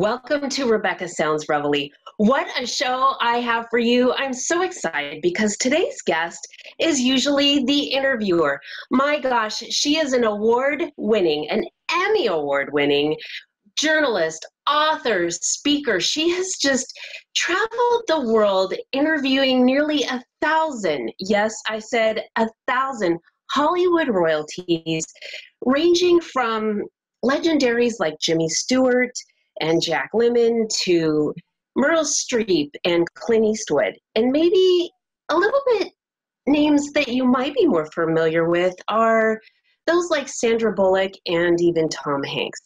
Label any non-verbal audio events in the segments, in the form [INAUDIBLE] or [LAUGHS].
Welcome to Rebecca Sounds Reveille. What a show I have for you. I'm so excited because today's guest is usually the interviewer. My gosh, she is an award winning, an Emmy award winning journalist, author, speaker. She has just traveled the world interviewing nearly a thousand, yes, I said a thousand Hollywood royalties, ranging from legendaries like Jimmy Stewart and Jack Lemmon to Meryl Streep and Clint Eastwood, and maybe a little bit names that you might be more familiar with are those like Sandra Bullock and even Tom Hanks.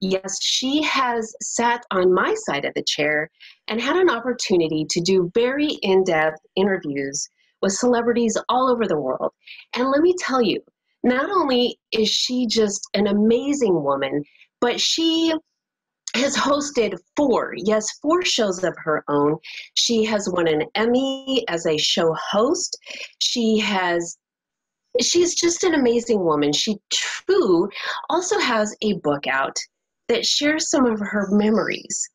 Yes, she has sat on my side of the chair and had an opportunity to do very in depth interviews with celebrities all over the world. And let me tell you, not only is she just an amazing woman, but she has hosted four, yes, four shows of her own. She has won an Emmy as a show host. She has she's just an amazing woman. She too also has a book out that shares some of her memories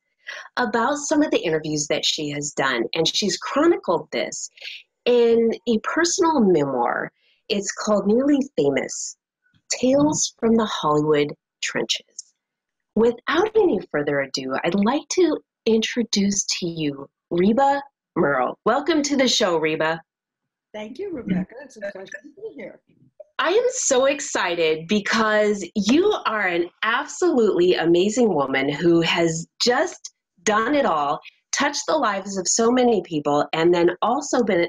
about some of the interviews that she has done. And she's chronicled this in a personal memoir. It's called Nearly Famous Tales from the Hollywood Trenches without any further ado, I'd like to introduce to you Reba Merrill. Welcome to the show, Reba. Thank you, Rebecca. It's a pleasure to be here. I am so excited because you are an absolutely amazing woman who has just done it all, touched the lives of so many people, and then also been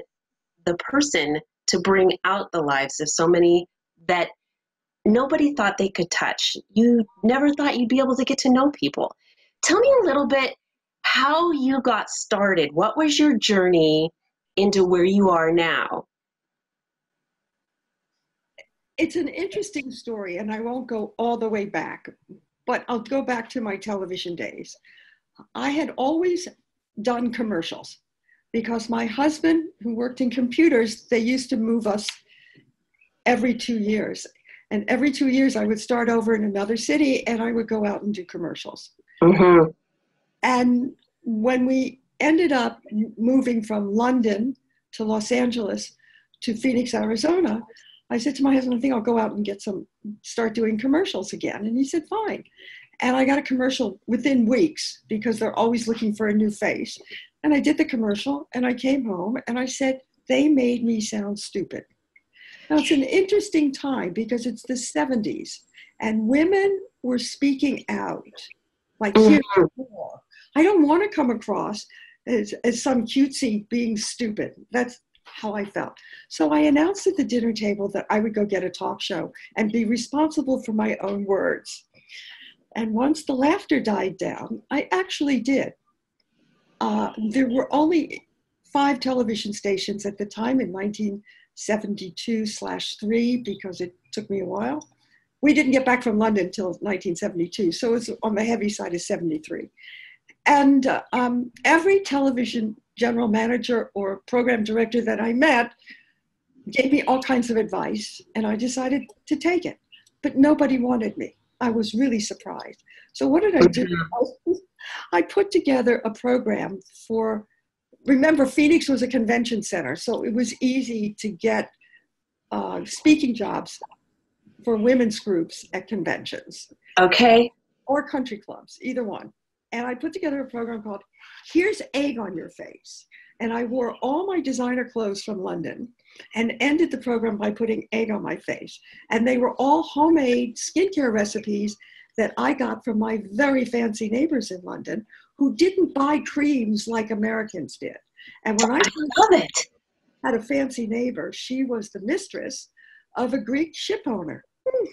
the person to bring out the lives of so many that nobody thought they could touch. You never thought you'd be able to get to know people. Tell me a little bit how you got started. What was your journey into where you are now? It's an interesting story, and I won't go all the way back, but I'll go back to my television days. I had always done commercials because my husband, who worked in computers, they used to move us every two years. And every two years, I would start over in another city and I would go out and do commercials. Mm-hmm. And when we ended up moving from London to Los Angeles to Phoenix, Arizona, I said to my husband, I think I'll go out and get some, start doing commercials again. And he said, fine. And I got a commercial within weeks because they're always looking for a new face. And I did the commercial and I came home and I said, they made me sound stupid. Now, it's an interesting time because it's the 70s and women were speaking out like, mm-hmm. I don't want to come across as, as some cutesy being stupid. That's how I felt. So I announced at the dinner table that I would go get a talk show and be responsible for my own words. And once the laughter died down, I actually did. Uh, there were only five television stations at the time in 19- 72 slash 3 because it took me a while. We didn't get back from London until 1972, so it was on the heavy side of 73. And uh, um, every television general manager or program director that I met gave me all kinds of advice, and I decided to take it. But nobody wanted me. I was really surprised. So, what did I do? I put together a program for remember, Phoenix was a convention center, so it was easy to get uh, speaking jobs for women's groups at conventions. Okay. Or country clubs, either one. And I put together a program called Here's Egg on Your Face. And I wore all my designer clothes from London and ended the program by putting egg on my face. And they were all homemade skincare recipes that I got from my very fancy neighbors in London who didn't buy creams like Americans did. And when oh, I, I love it. had a fancy neighbor, she was the mistress of a Greek ship owner.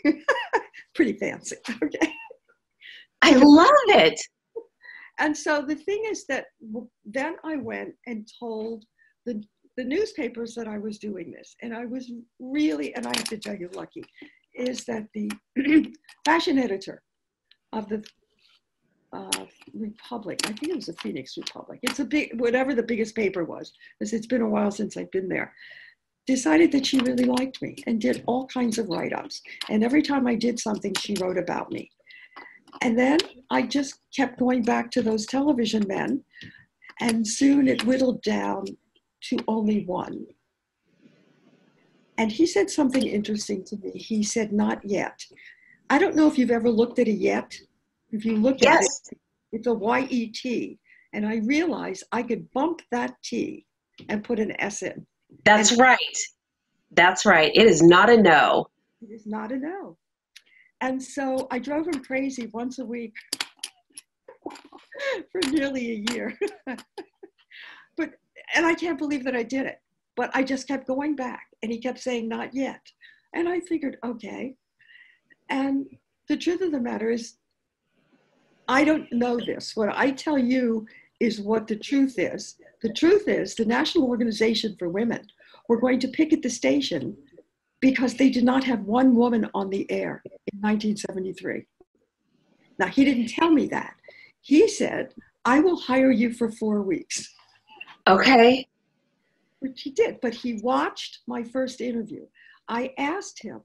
[LAUGHS] Pretty fancy, okay? I love it. And so the thing is that then I went and told the, the newspapers that I was doing this. And I was really, and I have to tell you, lucky, is that the [CLEARS THROAT] fashion editor of the uh, Republic. I think it was the Phoenix Republic. It's a big, whatever the biggest paper was, because it's been a while since I've been there. decided that she really liked me and did all kinds of write ups. And every time I did something, she wrote about me. And then I just kept going back to those television men, and soon it whittled down to only one. And he said something interesting to me. He said, Not yet. I don't know if you've ever looked at a yet. If you look yes. at it, it's a Y E T. And I realized I could bump that T and put an S in. That's and right. That's right. It is not a no. It is not a no. And so I drove him crazy once a week [LAUGHS] for nearly a year. [LAUGHS] but and I can't believe that I did it. But I just kept going back and he kept saying not yet. And I figured, okay. And the truth of the matter is I don't know this. What I tell you is what the truth is. The truth is the National Organization for Women were going to picket the station because they did not have one woman on the air in 1973. Now, he didn't tell me that. He said, I will hire you for four weeks. Okay. Which he did, but he watched my first interview. I asked him,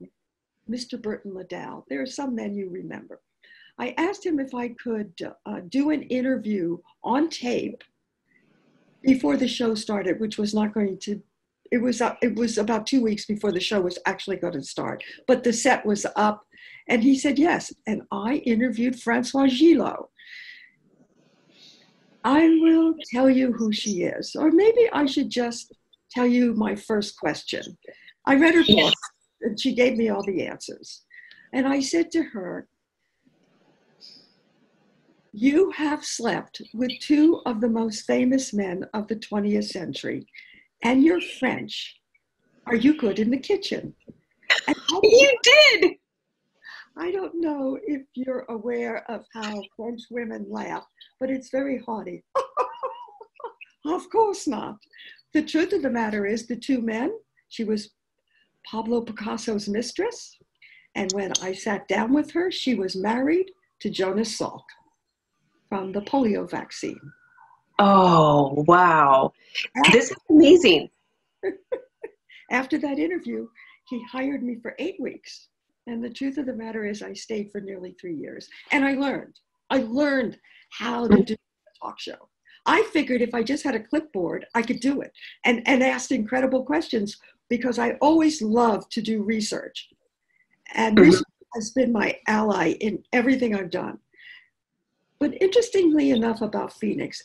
Mr. Burton Liddell, there are some men you remember. I asked him if I could uh, do an interview on tape before the show started, which was not going to it was uh, it was about two weeks before the show was actually going to start but the set was up and he said yes and i interviewed Françoise Gilot. I will tell you who she is or maybe i should just tell you my first question. I read her book and she gave me all the answers and i said to her you have slept with two of the most famous men of the 20th century and you're French. Are you good in the kitchen? you did. I don't know if you're aware of how French women laugh, but it's very haughty. [LAUGHS] of course not. The truth of the matter is, the two men, she was Pablo Picasso's mistress. And when I sat down with her, she was married to Jonas Salk from the polio vaccine. Oh, wow. This is amazing. [LAUGHS] After that interview, he hired me for eight weeks. And the truth of the matter is, I stayed for nearly three years. And I learned. I learned how to do a talk show. I figured if I just had a clipboard, I could do it and, and asked incredible questions because I always love to do research. And mm-hmm. research has been my ally in everything I've done. But interestingly enough about Phoenix,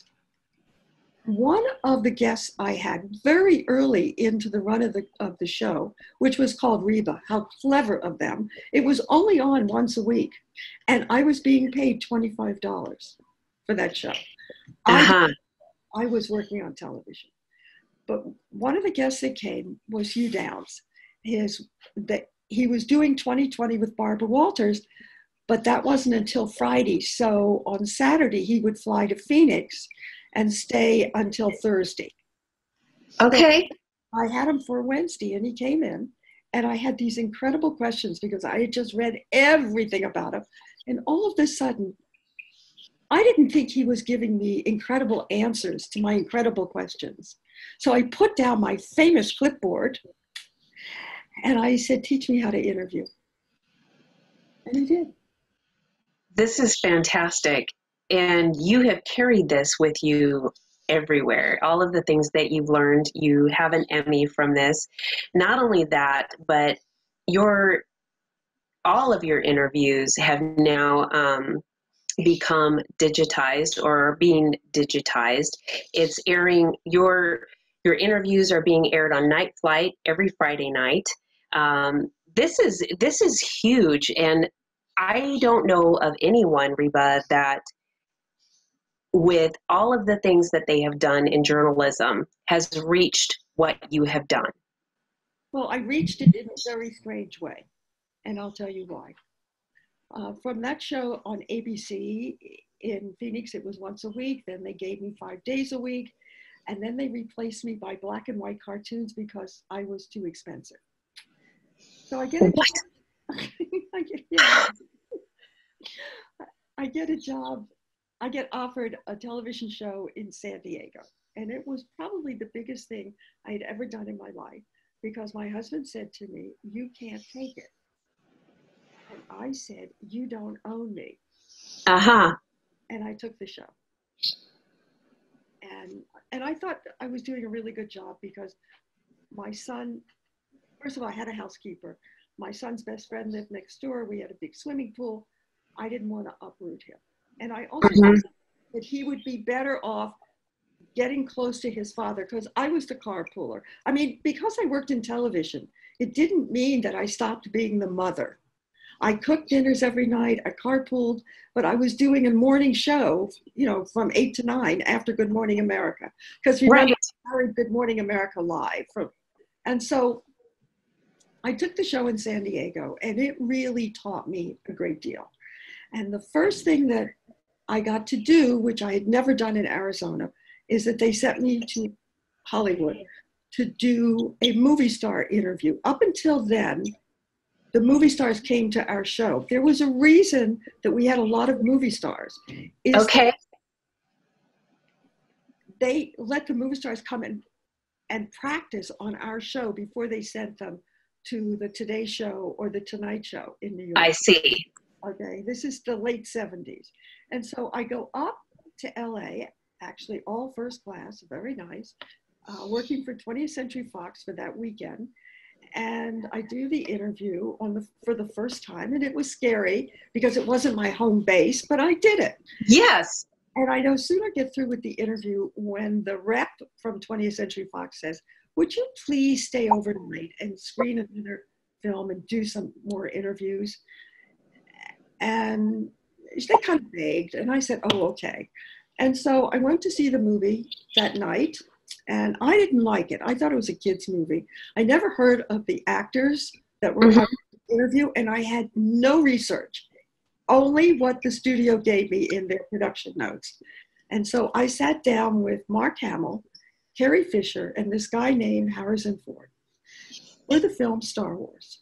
one of the guests I had very early into the run of the, of the show, which was called Reba, how clever of them. It was only on once a week, and I was being paid $25 for that show. Uh-huh. I, I was working on television. But one of the guests that came was Hugh Downs. His, that he was doing 2020 with Barbara Walters, but that wasn't until Friday. So on Saturday, he would fly to Phoenix and stay until Thursday. Okay. So I had him for Wednesday and he came in and I had these incredible questions because I had just read everything about him. And all of a sudden, I didn't think he was giving me incredible answers to my incredible questions. So I put down my famous clipboard and I said, Teach me how to interview. And he did. This is fantastic and you have carried this with you everywhere. All of the things that you've learned, you have an Emmy from this. Not only that, but your all of your interviews have now um, become digitized or being digitized. It's airing your your interviews are being aired on Night Flight every Friday night. Um, this is this is huge, and I don't know of anyone, Reba, that with all of the things that they have done in journalism has reached what you have done? Well, I reached it in a very strange way, and I'll tell you why. Uh, from that show on ABC in Phoenix, it was once a week. Then they gave me five days a week. And then they replaced me by black and white cartoons because I was too expensive. So I get a what? [LAUGHS] I, get, yeah, I get a job I get offered a television show in San Diego. And it was probably the biggest thing I had ever done in my life. because my husband said to me, You can't take it. And I said, You don't own me. Uh huh. And I took the show. And, and I thought I was doing a really good job because my son, first of all, I had a housekeeper. My son's best friend lived next door. We had a big swimming pool. I didn't want to uproot him. And I also Mhm. thought that he would be better off getting close to his father because I was the carpooler. I mean, because I worked in television, it didn't mean that I stopped being the mother. I cooked dinners every night, I carpooled, but I was doing a morning show, you know, from eight to nine after Good Morning America. Because remember, Right. I Good Morning America live. From, and so I took the show in San Diego, and it really taught me a great deal. And the first thing that I got to do, which I had never done in Arizona, is that they sent me to Hollywood to do a movie star interview. Up until then, the movie stars came to our show. There was a reason that we had a lot of movie stars. Is Okay. they let the movie stars come in and practice on our show before they sent them to the Today Show or the Tonight Show in New York. I see. Okay, this is the late 70s. And so I go up to LA, actually all first class, very nice, uh, working for 20th Century Fox for that weekend. And I do the interview on the for the first time, and it was scary because it wasn't my home base, but I did it. Yes. And I no sooner get through with the interview when the rep from 20th Century Fox says, Would you please stay overnight and screen another film and do some more interviews? And they kind of begged, and I said, Oh, okay. And so I went to see the movie that night, and I didn't like it. I thought it was a kid's movie. I never heard of the actors that were mm-hmm. on the interview, and I had no research only what the studio gave me in their production notes. And so I sat down with Mark Hamill, Carrie Fisher, and this guy named Harrison Ford for the film Star Wars.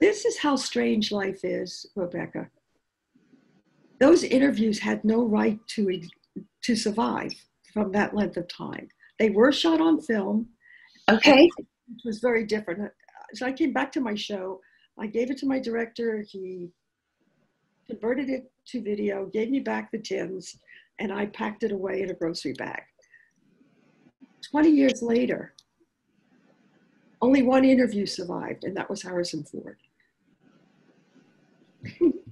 This is how strange life is, Rebecca. Those interviews had no right to, to survive from that length of time. They were shot on film, Okay. which was very different. So I came back to my show. I gave it to my director. He converted it to video, gave me back the tins, and I packed it away in a grocery bag. 20 years later, only one interview survived, and that was Harrison Ford.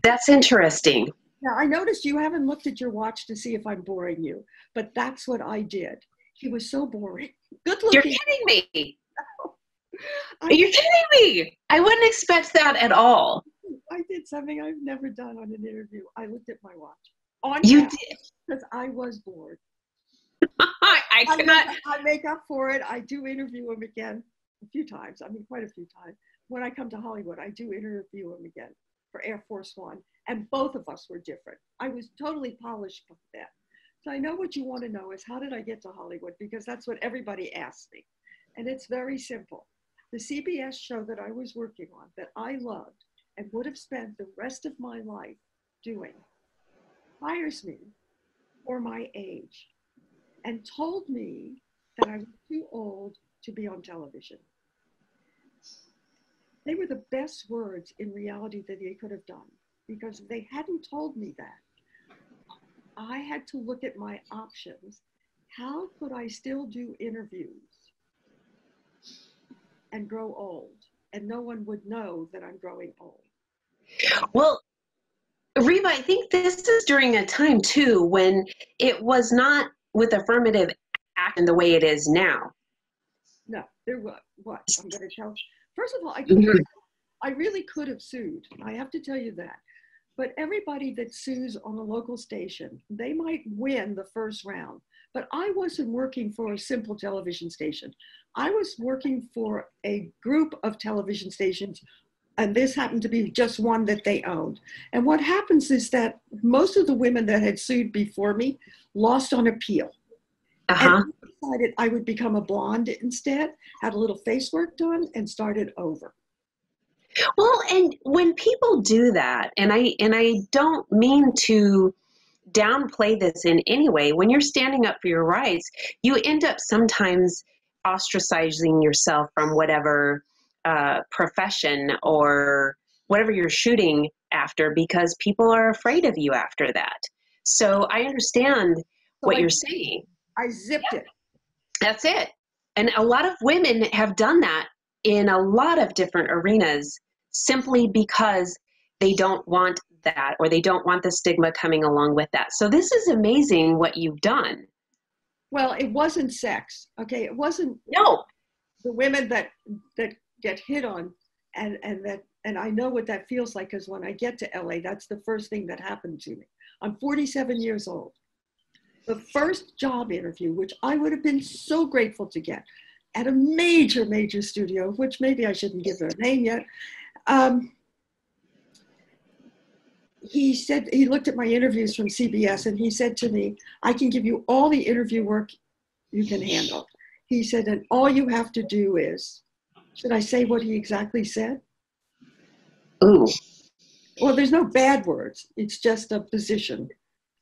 That's interesting. Now, I noticed you haven't looked at your watch to see if I'm boring you, but that's what I did. He was so boring. Good looking. You're kidding me. [LAUGHS] I- You're kidding me. I wouldn't expect that at all. I did something I've never done on an interview. I looked at my watch on You did because I was bored. [LAUGHS] I, I I cannot. make, I make up for it. I do interview him again a few times. I mean, quite a few times. When I come to Hollywood, I do interview him again for Air Force One, and both of us were different. I was totally polished by then. So I know what you want to know is how did I get to Hollywood? Because that's what everybody asks me, and it's very simple. The CBS show that I was working on, that I loved and would have spent the rest of my life doing, hires me for my age and told me that I was too old to be on television. They were the best words in reality that they could have done because they hadn't told me that, I had to look at my options. How could I still do interviews and grow old? And no one would know that I'm growing old. Well, Reba, I think this is during a time too when it was not with affirmative action the way it is now. No, there was what I'm going to tell. First of all, I Mhm. I really could have sued. I have to tell you that. But everybody that sues on a local station, they might win the first round. But I wasn't working for a simple television station. I was working for a group of television stations, and this happened to be just one that they owned. And what happens is that most of the women that had sued before me lost on appeal. Uh huh. And I decided I would become a blonde instead, had a little face work done, and started over. Well, and when people do that, and I and I don't mean to downplay this in any way, when you're standing up for your rights, you end up sometimes ostracizing yourself from whatever uh, profession or whatever you're shooting after because people are afraid of you after that. So I understand so what I, you're saying. I zipped yeah. it. That's it. And a lot of women have done that in a lot of different arenas simply because they don't want that or they don't want the stigma coming along with that. So this is amazing what you've done. Well, it wasn't sex. Okay, it wasn't No. The women that that get hit on and and that and I know what that feels like because when I get to LA, that's the first thing that happened to me. I'm 47 years old. The first job interview, which I would have been so grateful to get at a major, major studio, which maybe I shouldn't give their name yet. Um, he said, he looked at my interviews from CBS and he said to me, I can give you all the interview work you can handle. He said, and all you have to do is, should I say what he exactly said? Ooh. Well, there's no bad words. It's just a position.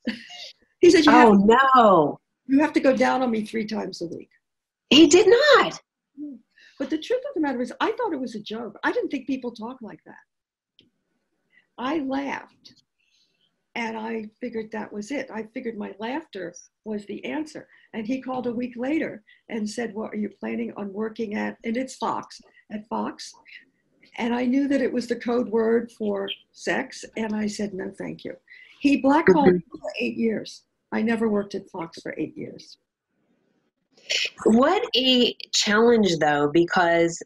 [LAUGHS] he said, you "Oh have to, no, you have to go down on me three times a week." He did not. But the truth of the matter is, I thought it was a joke. I didn't think people talk like that. I laughed, and I figured that was it. I figured my laughter was the answer. And he called a week later and said, "What are you planning on working at?" And it's Fox at Fox. And I knew that it was the code word for sex. And I said, no, thank you. He blackballed me for eight years. I never worked at Fox for eight years. What a challenge, though, because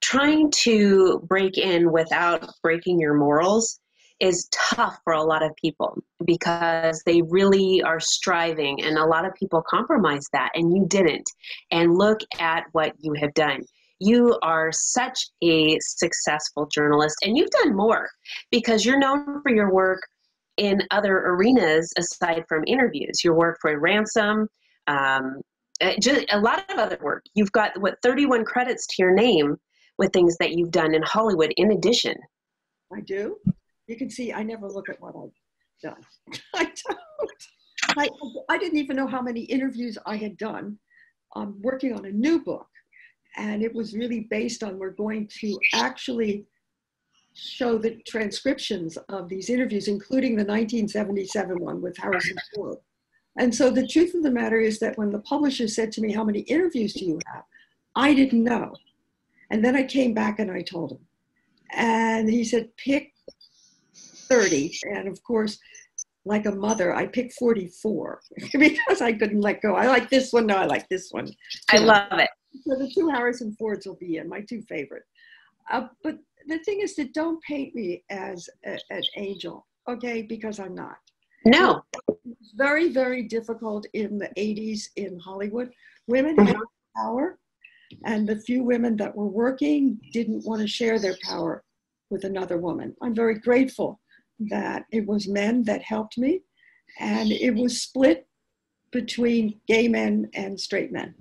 trying to break in without breaking your morals is tough for a lot of people because they really are striving, and a lot of people compromise that, and you didn't. And look at what you have done. You are such a successful journalist and you've done more because you're known for your work in other arenas aside from interviews. Your work for ransom um, uh, just a lot of other work. You've got what 31 credits to your name with things that you've done in hollywood in addition. I do you can see i never look at what i've done [LAUGHS] i don't I, I didn't even know how many interviews i had done i'm working on a new book and it was really based on we're going to actually show the transcriptions of these interviews, including the 1977 one with Harrison Ford. And so the truth of the matter is that when the publisher said to me, How many interviews do you have? I didn't know. And then I came back and I told him. And he said, Pick 30. And of course, like a mother, I picked 44 [LAUGHS] because I couldn't let go. I like this one. No, I like this one. I love it. So the two Harrison Fords will be in my two favorite. Uh, but the thing is that don't paint me as a, an angel, okay? Because I'm not. No. It's very, very difficult in the 80s in Hollywood. Women mm-hmm. had power, and the few women that were working didn't want to share their power with another woman. I'm very grateful that it was men that helped me, and it was split between gay men and straight men.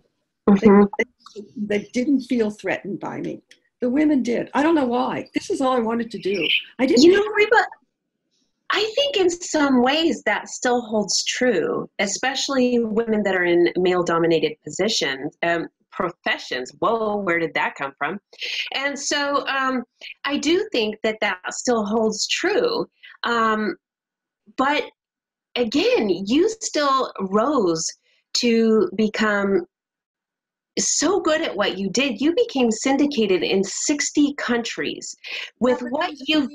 Mm-hmm. They, they didn't feel threatened by me. The women did. I don't know why. This is all I wanted to do. I didn't. You know, Reba, I think in some ways that still holds true, especially women that are in male dominated positions. Um, professions. Whoa, where did that come from? And so um, I do think that that still holds true. Um, but again, you still rose to become so good at what you did, you became syndicated in 60 countries with what you.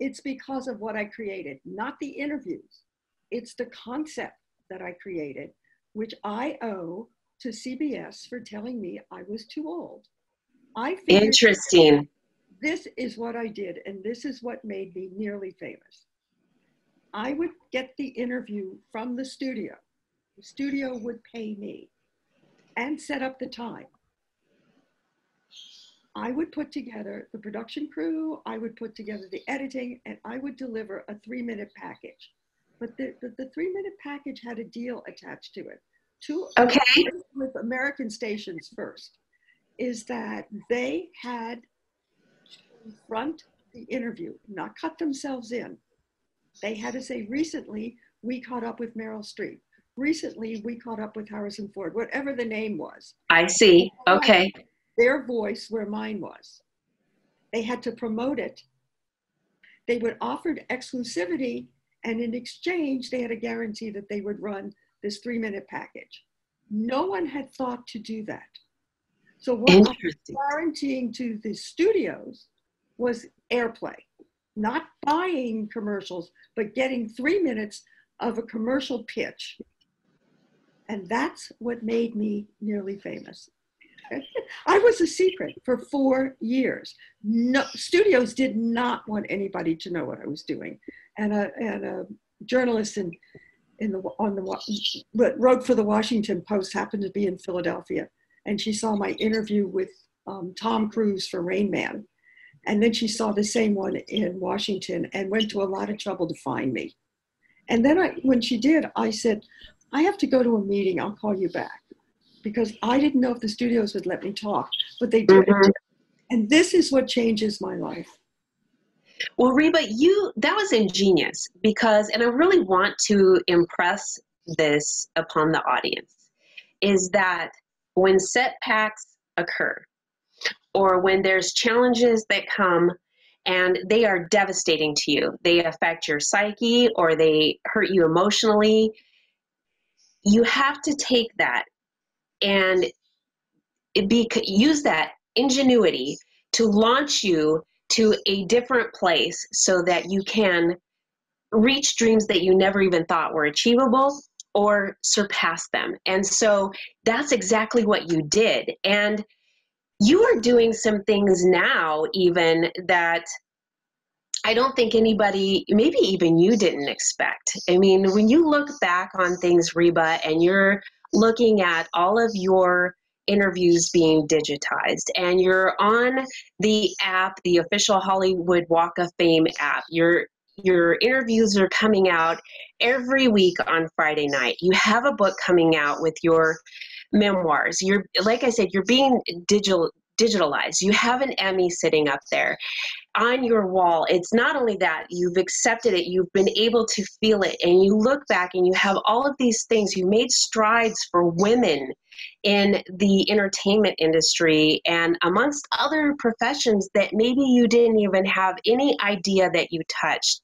It's because of what I created, not the interviews. It's the concept that I created, which I owe to CBS for telling me I was too old. I Interesting. This is what I did, and this is what made me nearly famous. I would get the interview from the studio. The studio would pay me and set up the time. I would put together the production crew, I would put together the editing, and I would deliver a three minute package. But the, the, the three minute package had a deal attached to it. Two okay. with American stations first is that they had to front the interview, not cut themselves in. They had to say, recently, we caught up with Meryl Streep. recently we caught up with Harrison Ford, whatever the name was. I see. Okay. Their voice where mine was. They had to promote it. They would offer exclusivity, and in exchange, they had a guarantee that they would run this three minute package. No one had thought to do that. So what I'm guaranteeing to the studios was airplay, not buying commercials, but getting three minutes of a commercial pitch. And that's what made me nearly famous. [LAUGHS] I was a secret for four years. No, studios did not want anybody to know what I was doing. And a, and a journalist in, in the, on the, what wrote for the Washington Post happened to be in Philadelphia. And she saw my interview with um, Tom Cruise for Rain Man. And then she saw the same one in Washington and went to a lot of trouble to find me. And then I, when she did, I said, I have to go to a meeting. I'll call you back because I didn't know if the studios would let me talk, but they did. Mm-hmm. And this is what changes my life. Well, Reba, you that was ingenious because, and I really want to impress this upon the audience, is that when setbacks occur, or when there's challenges that come and they are devastating to you, they affect your psyche or they hurt you emotionally, you have to take that and be use that ingenuity to launch you to a different place so that you can reach dreams that you never even thought were achievable or surpass them. And so that's exactly what you did. And you are doing some things now, even that I don't think anybody, maybe even you didn't expect. I mean, when you look back on things, Reba, and you're looking at all of your interviews being digitized. And you're on the app the official hollywood walk of fame app. Your your interviews are coming out every week on friday night. You have a book coming out with your memoirs. You're like i said you're being digital digitalized. You have an emmy sitting up there on your wall. It's not only that you've accepted it you've been able to feel it and you look back and you have all of these things. You made strides for women in the entertainment industry and amongst other professions that maybe you didn't even have any idea that you touched.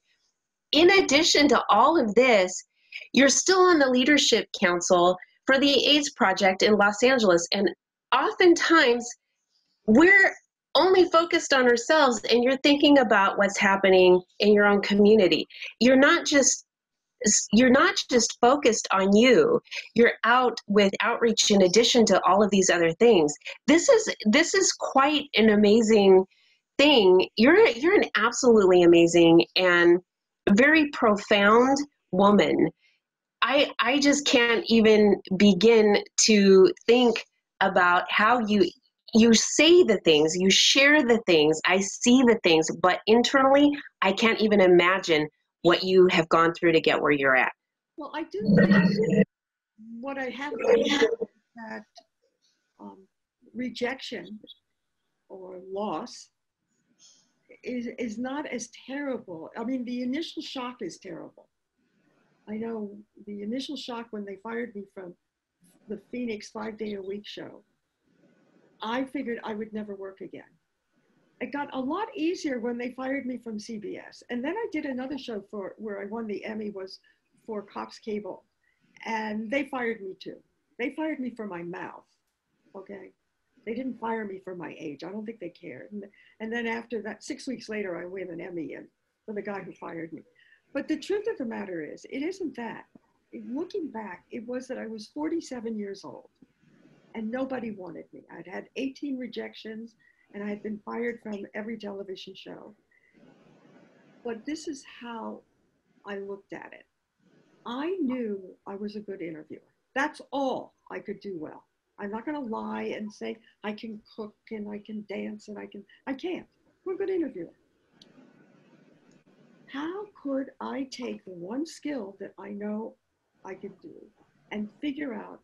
In addition to all of this you're still on the leadership council for the aids project in los angeles and oftentimes we're only focused on ourselves and you're thinking about what's happening in your own community. You're not just you're not just focused on you. You're out with outreach in addition to all of these other things. This is this is quite an amazing thing. You're you're an absolutely amazing and very profound woman. I i just can't even begin to think about how you you say the things, you share the things, I see the things, but internally, I can't even imagine what you have gone through to get where you're at. Well, I do think what I have that um, rejection or loss is, is not as terrible. I mean, the initial shock is terrible. I know the initial shock when they fired me from the Phoenix five day a week show I figured I would never work again. It got a lot easier when they fired me from CBS. And then I did another show for where I won the Emmy was for Cox Cable. And they fired me too. They fired me for my mouth. Okay. They didn't fire me for my age. I don't think they cared. And, and then after that, six weeks later, I win an Emmy in for the guy who fired me. But the truth of the matter is, it isn't that. Looking back, it was that I was 47 years old and nobody wanted me. I'd had 18 rejections and I had been fired from every television show. But this is how I looked at it. I knew I was a good interviewer. That's all I could do well. I'm not going to lie and say I can cook and I can dance and I can. I can't. I'm a good interviewer. How could I take the one skill that I know I could do and figure out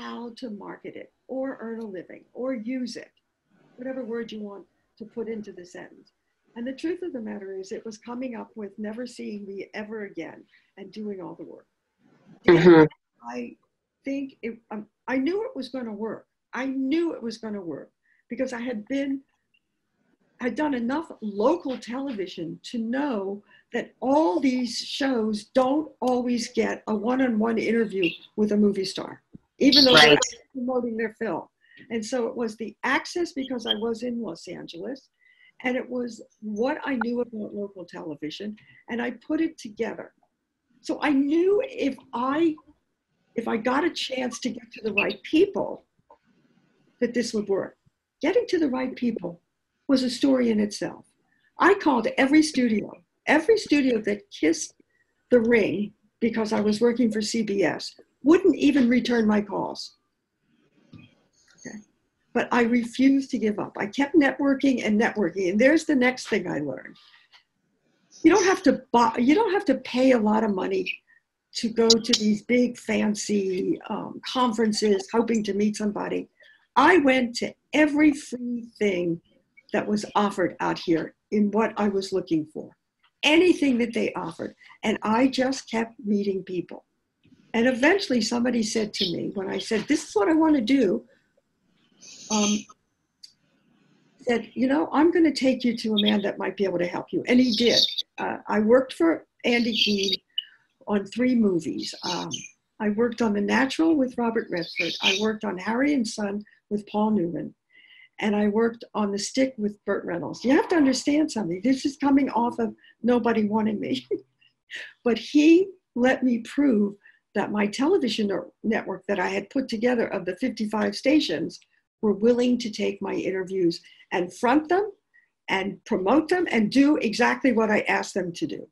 how to market it or earn a living or use it, whatever word you want to put into the sentence. And the truth of the matter is, it was coming up with never seeing me ever again and doing all the work. Mm-hmm. I think it, um, I knew it was going to work. I knew it was going to work because I had been, I'd done enough local television to know that all these shows don't always get a one-on-one interview with a movie star, even though right. they're promoting their film. And so it was the access because I was in Los Angeles, and it was what I knew about local television, and I put it together. So I knew if I if I got a chance to get to the right people, that this would work. Getting to the right people was a story in itself. I called every studio, every studio that kissed the ring because I was working for CBS, wouldn't even return my calls. Okay. But I refused to give up. I kept networking and networking. And there's the next thing I learned. You don't have to buy, you don't have to pay a lot of money to go to these big fancy um, conferences hoping to meet somebody. I went to every free thing that was offered out here in what I was looking for, anything that they offered. And I just kept meeting people. And eventually somebody said to me, when I said, This is what I want to do, um, said, You know, I'm going to take you to a man that might be able to help you. And he did. Uh, I worked for Andy Keene on three movies. Um, I worked on The Natural with Robert Redford. I worked on Harry and Son with Paul Newman. And I worked on The Stick with Burt Reynolds. You have to understand something. This is coming off of nobody wanting me. [LAUGHS] but he let me prove that my television network that I had put together of the 55 stations were willing to take my interviews and front them and promote them and do exactly what I asked them to do.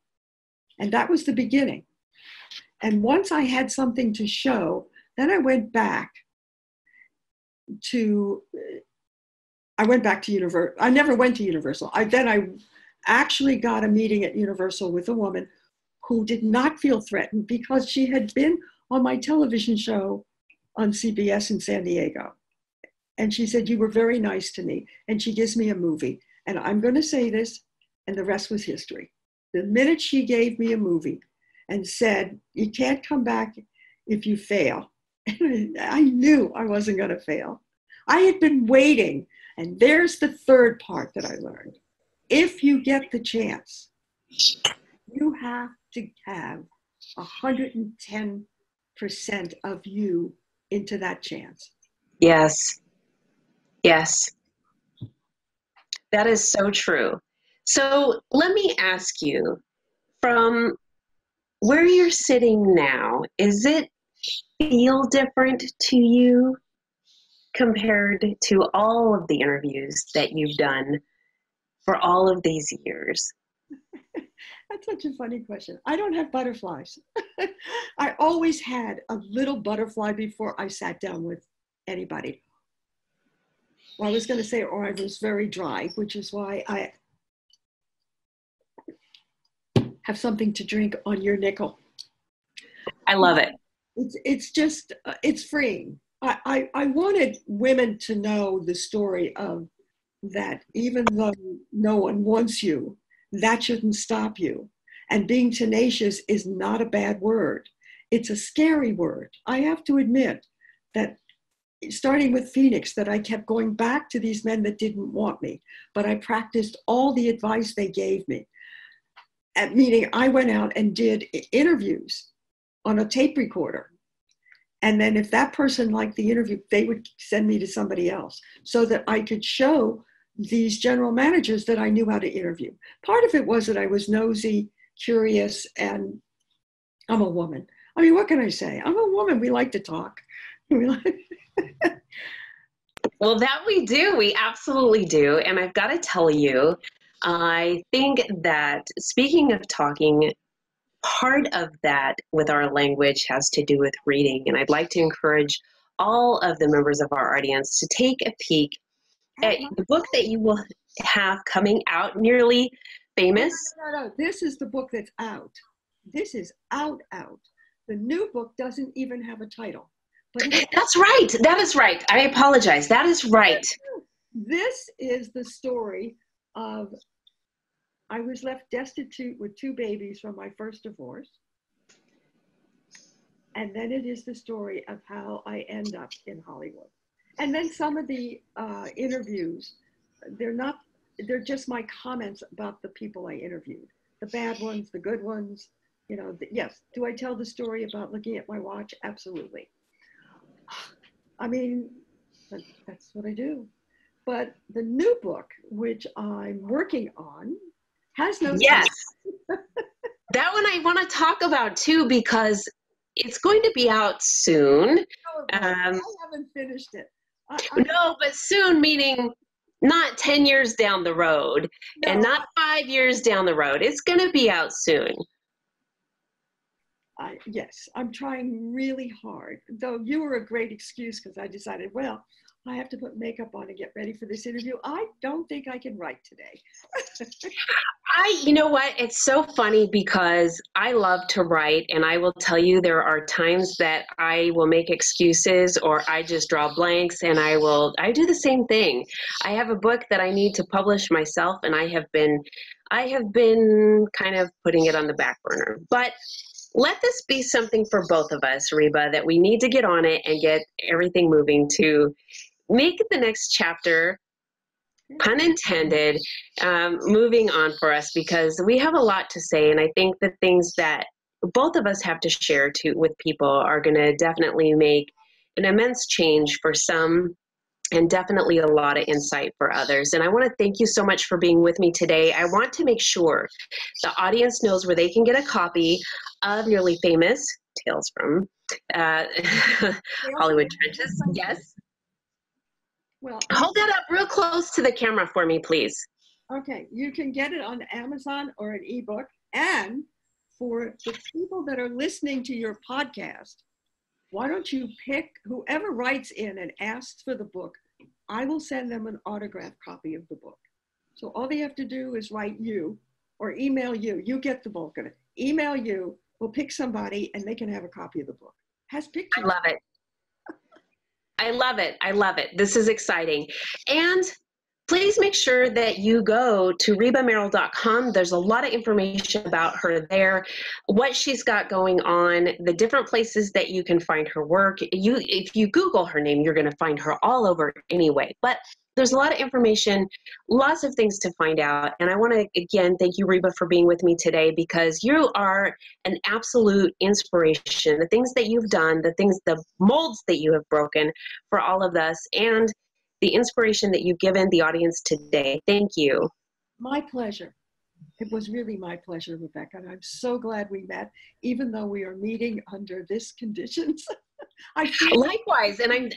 And that was the beginning. And once I had something to show, then I went back to I went back to Universal. I never went to Universal. I then I actually got a meeting at Universal with a woman who did not feel threatened because she had been on my television show on CBS in San Diego. And she said, You were very nice to me. And she gives me a movie. And I'm going to say this, and the rest was history. The minute she gave me a movie and said, You can't come back if you fail, [LAUGHS] I knew I wasn't going to fail. I had been waiting. And there's the third part that I learned. If you get the chance, you have to have 110% of you into that chance. Yes. Yes. That is so true. So let me ask you from where you're sitting now, is it feel different to you compared to all of the interviews that you've done for all of these years? [LAUGHS] That's such a funny question. I don't have butterflies. [LAUGHS] I always had a little butterfly before I sat down with anybody. Well, I was going to say, or I was very dry, which is why I have something to drink on your nickel. I love it. It's, it's just, uh, it's freeing. I, I, I wanted women to know the story of that even though no one wants you, that shouldn't stop you. And being tenacious is not a bad word. It's a scary word. I have to admit that starting with Phoenix, that I kept going back to these men that didn't want me, but I practiced all the advice they gave me. At meaning, I went out and did interviews on a tape recorder. And then if that person liked the interview, they would send me to somebody else so that I could show these general managers that I knew how to interview. Part of it was that I was nosy, curious, and I'm a woman. I mean, what can I say? I'm a woman. We like to talk. [LAUGHS] well, that we do. We absolutely do. And I've got to tell you, I think that speaking of talking, part of that with our language has to do with reading. And I'd like to encourage all of the members of our audience to take a peek the book that you will have coming out, nearly famous. No, no, no, This is the book that's out. This is out, out. The new book doesn't even have a title. But [LAUGHS] that's right. That is right. I apologize. That is right. This is the story of I was left destitute with two babies from my first divorce. and then it is the story of how I end up in Hollywood. And then some of the uh, interviews, they're not, they're just my comments about the people I interviewed, the bad ones, the good ones. You know, the, yes. Do I tell the story about looking at my watch? Absolutely. I mean, that's what I do. But the new book, which I'm working on, has no. Yes. [LAUGHS] that one I want to talk about too because it's going to be out soon. Um, I haven't finished it. I, I, no, but soon meaning not 10 years down the road no. and not five years down the road. It's going to be out soon. I, yes, I'm trying really hard. Though you were a great excuse because I decided, well, I have to put makeup on and get ready for this interview. I don't think I can write today. [LAUGHS] I, you know what? It's so funny because I love to write, and I will tell you there are times that I will make excuses or I just draw blanks, and I will, I do the same thing. I have a book that I need to publish myself, and I have been, I have been kind of putting it on the back burner. But let this be something for both of us, Reba, that we need to get on it and get everything moving to make the next chapter pun intended um, moving on for us because we have a lot to say and i think the things that both of us have to share to with people are going to definitely make an immense change for some and definitely a lot of insight for others. And I want to thank you so much for being with me today. I want to make sure the audience knows where they can get a copy of Nearly Famous Tales from uh, [LAUGHS] Hollywood Trenches. Yes. Well, hold that up real close to the camera for me, please. Okay, you can get it on Amazon or an ebook. And for the people that are listening to your podcast, why don't you pick whoever writes in and asks for the book? I will send them an autographed copy of the book. So all they have to do is write you or email you. You get the bulk of it. Email you. We'll pick somebody and they can have a copy of the book. Has pictures. I love it. I love it. I love it. This is exciting. And please make sure that you go to rebamerrill.com. There's a lot of information about her there, what she's got going on, the different places that you can find her work. You, if you Google her name, you're going to find her all over anyway. But there's a lot of information, lots of things to find out. And I want to again thank you, Reba, for being with me today because you are an absolute inspiration. The things that you've done, the things, the molds that you have broken for all of us, and the inspiration that you've given the audience today. Thank you. My pleasure. It was really my pleasure, Rebecca. And I'm so glad we met, even though we are meeting under this conditions. [LAUGHS] I likewise, and I'm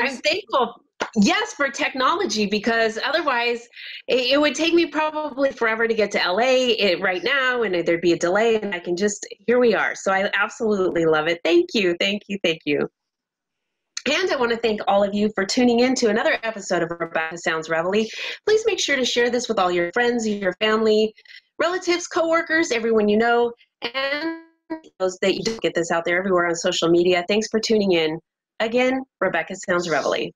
I'm thankful. Yes, for technology because otherwise it, it, would take me probably forever to get to LA it, right now, and there'd be a delay. And I can just here we are. So I absolutely love it. Thank you, thank you, thank you. And I want to thank all of you for tuning in to another episode of Rebecca Sounds Reveille. Please make sure to share this with all your friends, your family, relatives, coworkers, everyone you know, and those that you get this out there everywhere on social media. Thanks for tuning in. Again, Rebecca Sounds Reveille.